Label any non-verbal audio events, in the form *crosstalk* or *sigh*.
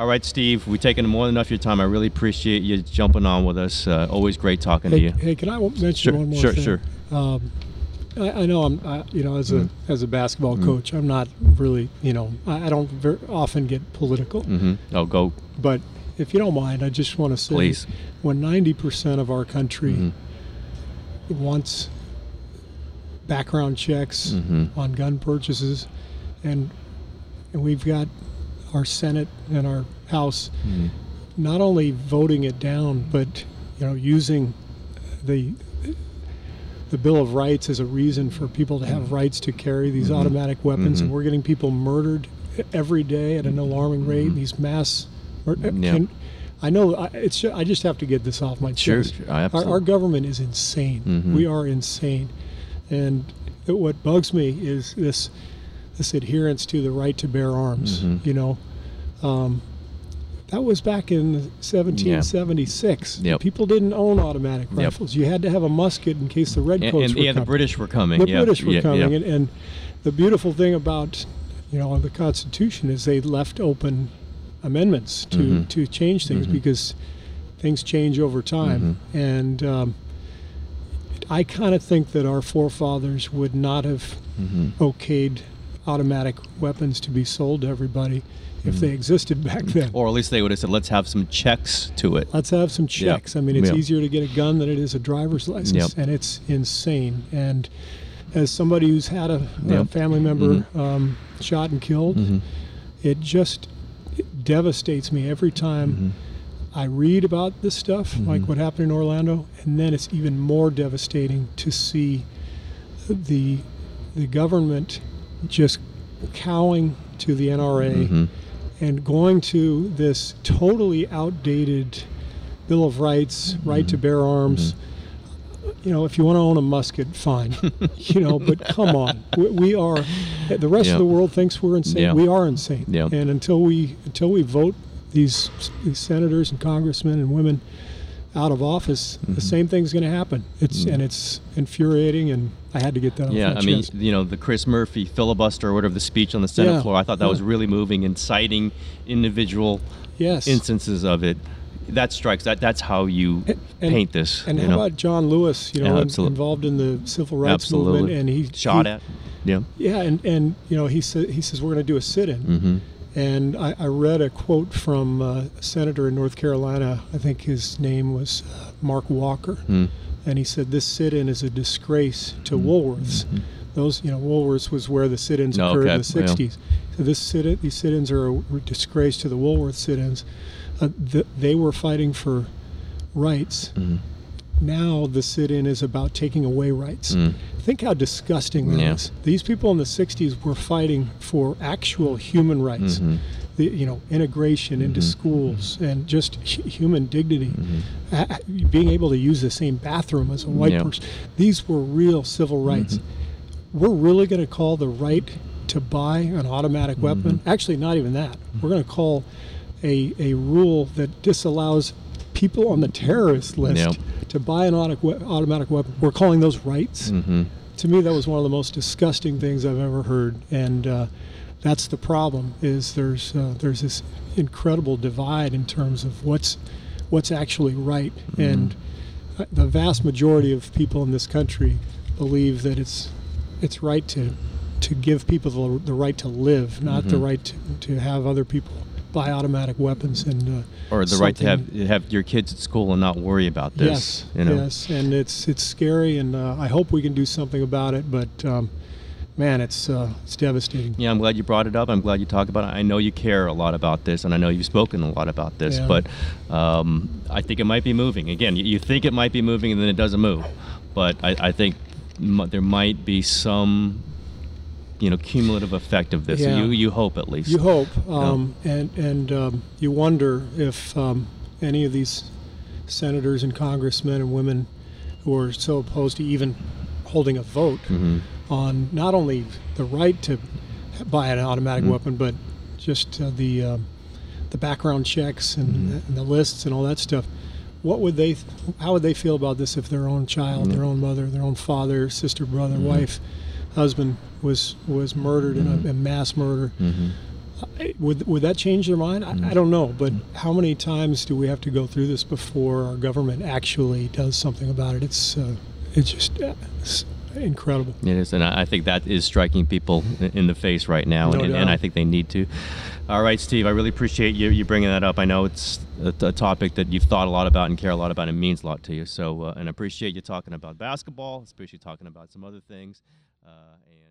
All right, Steve, we've taken more than enough of your time. I really appreciate you jumping on with us. Uh, always great talking Hey, to you. hey, can I mention Sure, one more sure, thing? sure. Um, I, I know I'm, I, you know, as Mm. a as a basketball coach, I'm not really, you know, I, I don't very often get political. hmm Oh, go, But if you don't mind, I just want to say, please. when 90% of our country Mhm. wants background checks hmm on gun purchases, and and we've got our Senate and our House hmm not only voting it down, but you know using the the Bill of Rights as a reason for people to have rights to carry these Mhm. automatic weapons, and Mhm. we're getting people murdered every day at an alarming rate. These mass, mur- Yeah. can- I know I, it's. I just have to get this off my chest. sure, Our, our government is insane. Mhm. We are insane, and what bugs me is this this adherence to the right to bear arms. Mhm. You know, um, that was back in 1776. Yep. People didn't own automatic Yep. rifles. You had to have a musket in case the redcoats and were yeah, the coming. British were coming. The yeah, British were yeah, coming, yeah. And, and the beautiful thing about you know the Constitution is they left open amendments to Mhm. to change things Mhm. because things change over time, Mm-hmm. and um, I kind of think that our forefathers would not have Mhm. okayed automatic weapons to be sold to everybody if Mhm. they existed *laughs* back then. Or at least they would have said, let's have some checks to it. Let's have some checks. I mean, it's Yeah. easier to get a gun than it is a driver's license, Yep. and it's insane. And as somebody who's had a, a family member um, shot and killed, Mhm. it just it devastates me every time Mhm. I read about this stuff, like Mhm. what happened in Orlando, and then it's even more devastating to see the the government just cowing to the NRA Mhm. and going to this totally outdated Bill of Rights, right to bear arms. You know, if you want to own a musket, fine. *laughs* you know, but come on, we, we are. The rest Yeah. of the world thinks we're insane. Yeah. We are insane. Yeah. And until we until we vote these, these senators and congressmen and women out of office, Mhm. the same thing's going to happen. It's Mhm. and it's infuriating, and I had to get that. off Yeah, I mean, chest. you know, the Chris Murphy filibuster or whatever the speech on the Senate Yeah, floor, I thought that yeah. was really moving and citing individual yes. instances of it. That strikes that that's how you And- paint this. And how know? about John Lewis? You know, Yeah, in- involved in the civil rights Absolutely. movement, and he shot he- at? Yeah. Yeah, and and you know, he said he says we're going to do a sit-in, Mm-hmm. And I, I read a quote from uh, a senator in North Carolina. I think his name was uh, Mark Walker, Mm. and he said this sit-in is a disgrace to Mm. Woolworths. Mhm. Those, you know, Woolworths was where the sit-ins Oh, occurred okay, in the yeah. '60s. So this sit these sit-ins are a disgrace to the Woolworth sit-ins. Uh, th- they were fighting for rights. Mm. Now the sit-in is about taking away rights. Mm. Think how disgusting that Yeah. is. These people in the '60s were fighting for actual human rights, Mhm. the, you know, integration into Mhm. schools and just hu- human dignity. Mhm. A- a- being able to use the same bathroom as a white Yeah. person. These were real civil rights. Mhm. We're really going to call the right to buy an automatic Mm-hmm. weapon. Actually, not even that. We're going to call a, a rule that disallows people on the terrorist list Yeah. To buy an automatic, automatic weapon. We're calling those rights. Mhm. To me, that was one of the most disgusting things I've ever heard, and uh, that's the problem. Is there's uh, there's this incredible divide in terms of what's what's actually right, and uh, the vast majority of people in this country believe that it's it's right to to give people the, the right to live, not the Mhm. right to, to have other people buy automatic weapons and uh, Or the right to have have your kids at school and not worry about this. Yes, you know? yes, and it's it's scary, and uh, I hope we can do something about it. But um, man, it's uh, it's devastating. Yeah, I'm glad you brought it up. I'm glad you talk about it. I know you care a lot about this, and I know you've spoken a lot about this. Yeah. But um, I think it might be moving. Again, you, you think it might be moving, and then it doesn't move. But I, I think m- there might be some, you know, cumulative effect of this. Yeah. You you hope at least. You hope, um, and and um, you wonder if um, any of these senators and congressmen and women who are so opposed to even holding a vote hmm on not only the right to buy an automatic Mhm. weapon, but just uh, the um, the background checks and, Mhm. and the lists and all that stuff. What would they? How would they feel about this if their own child, Mhm. their own mother, their own father, sister, brother, Mhm. wife, husband was was murdered in a, a mass murder? hmm I- would would that change their mind? I, I don't know, but how many times do we have to go through this before our government actually does something about it? It's uh, it's just uh, it's incredible. It is, and I I think that is striking people in the face right now, No and, and I think they need to. All right, Steve, I really appreciate you, you bringing that up. I know it's a, a topic that you've thought a lot about and care a lot about, and means a lot to you. So, uh, and I appreciate you talking about basketball, especially talking about some other things. Uh, and